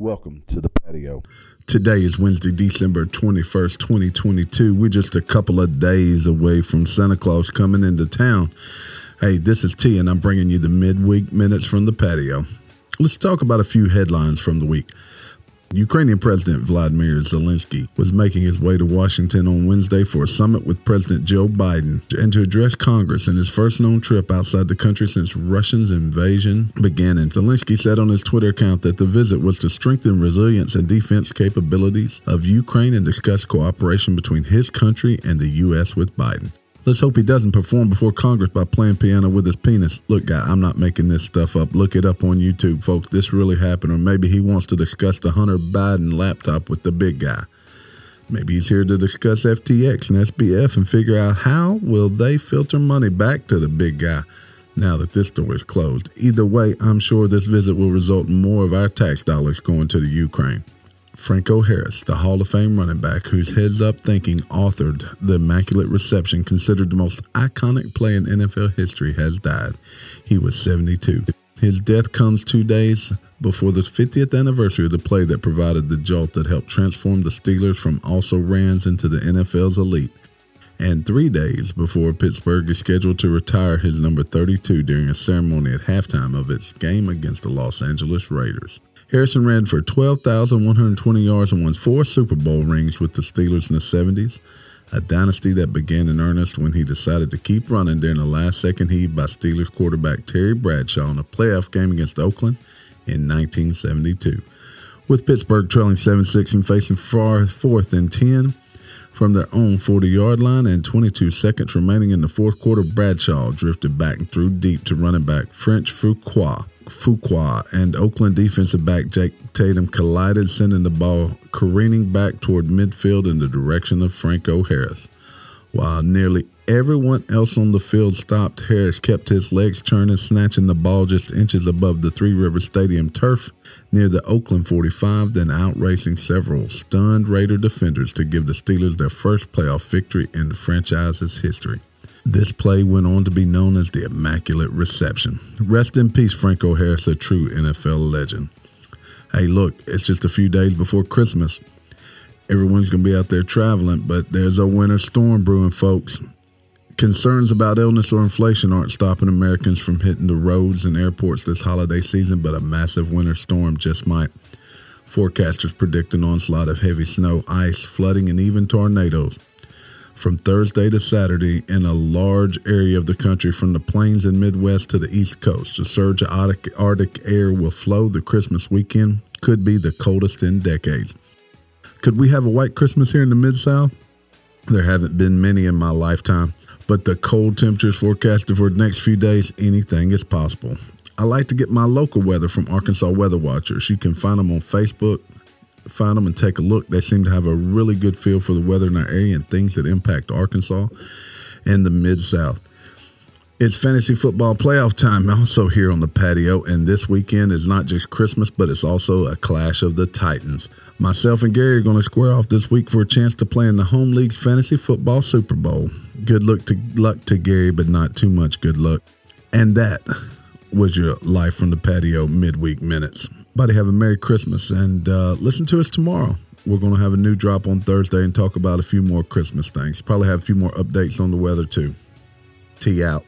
Welcome to the patio. Today is Wednesday, December 21st, 2022. We're just a couple of days away from Santa Claus coming into town. Hey, this is T, and I'm bringing you the midweek minutes from the patio. Let's talk about a few headlines from the week. Ukrainian President Vladimir Zelensky was making his way to Washington on Wednesday for a summit with President Joe Biden and to address Congress in his first known trip outside the country since Russia's invasion began. And Zelensky said on his Twitter account that the visit was to strengthen resilience and defense capabilities of Ukraine and discuss cooperation between his country and the U.S. with Biden. Let's hope he doesn't perform before Congress by playing piano with his penis. Look, guy, I'm not making this stuff up. Look it up on YouTube, folks. This really happened. Or maybe he wants to discuss the Hunter Biden laptop with the big guy. Maybe he's here to discuss FTX and SBF and figure out how will they filter money back to the big guy now that this door is closed. Either way, I'm sure this visit will result in more of our tax dollars going to the Ukraine. Franco Harris, the Hall of Fame running back whose heads up thinking authored the Immaculate Reception, considered the most iconic play in NFL history, has died. He was 72. His death comes two days before the 50th anniversary of the play that provided the jolt that helped transform the Steelers from also rans into the NFL's elite, and three days before Pittsburgh is scheduled to retire his number 32 during a ceremony at halftime of its game against the Los Angeles Raiders. Harris ran for 12,120 yards and won four Super Bowl rings with the Steelers in the 70s, a dynasty that began in earnest when he decided to keep running during the last second heave by Steelers quarterback Terry Bradshaw in a playoff game against Oakland in 1972. With Pittsburgh trailing 7 6 and facing far fourth and 10 from their own 40 yard line and 22 seconds remaining in the fourth quarter, Bradshaw drifted back and threw deep to running back French Fuqua Fuqua and Oakland defensive back Jack Tatum collided, sending the ball careening back toward midfield in the direction of Franco Harris. While nearly everyone else on the field stopped, Harris kept his legs churning, snatching the ball just inches above the Three River Stadium turf near the Oakland 45, then outracing several stunned Raider defenders to give the Steelers their first playoff victory in the franchise's history. This play went on to be known as the Immaculate Reception. Rest in peace, Franco Harris, a true NFL legend. Hey, look, it's just a few days before Christmas. Everyone's going to be out there traveling, but there's a winter storm brewing, folks. Concerns about illness or inflation aren't stopping Americans from hitting the roads and airports this holiday season, but a massive winter storm just might. Forecasters predict an onslaught of heavy snow, ice, flooding, and even tornadoes from Thursday to Saturday in a large area of the country from the plains and Midwest to the East Coast. A surge of Arctic, Arctic air will flow the Christmas weekend, could be the coldest in decades. Could we have a white Christmas here in the Mid South? There haven't been many in my lifetime, but the cold temperatures forecasted for the next few days, anything is possible. I like to get my local weather from Arkansas Weather Watchers. You can find them on Facebook, find them and take a look. They seem to have a really good feel for the weather in our area and things that impact Arkansas and the Mid South. It's fantasy football playoff time also here on the patio, and this weekend is not just Christmas, but it's also a clash of the Titans. Myself and Gary are going to square off this week for a chance to play in the Home League's Fantasy Football Super Bowl. Good luck to luck to Gary, but not too much good luck. And that was your life from the patio midweek minutes. Buddy, have a Merry Christmas and uh, listen to us tomorrow. We're going to have a new drop on Thursday and talk about a few more Christmas things. Probably have a few more updates on the weather too. T out.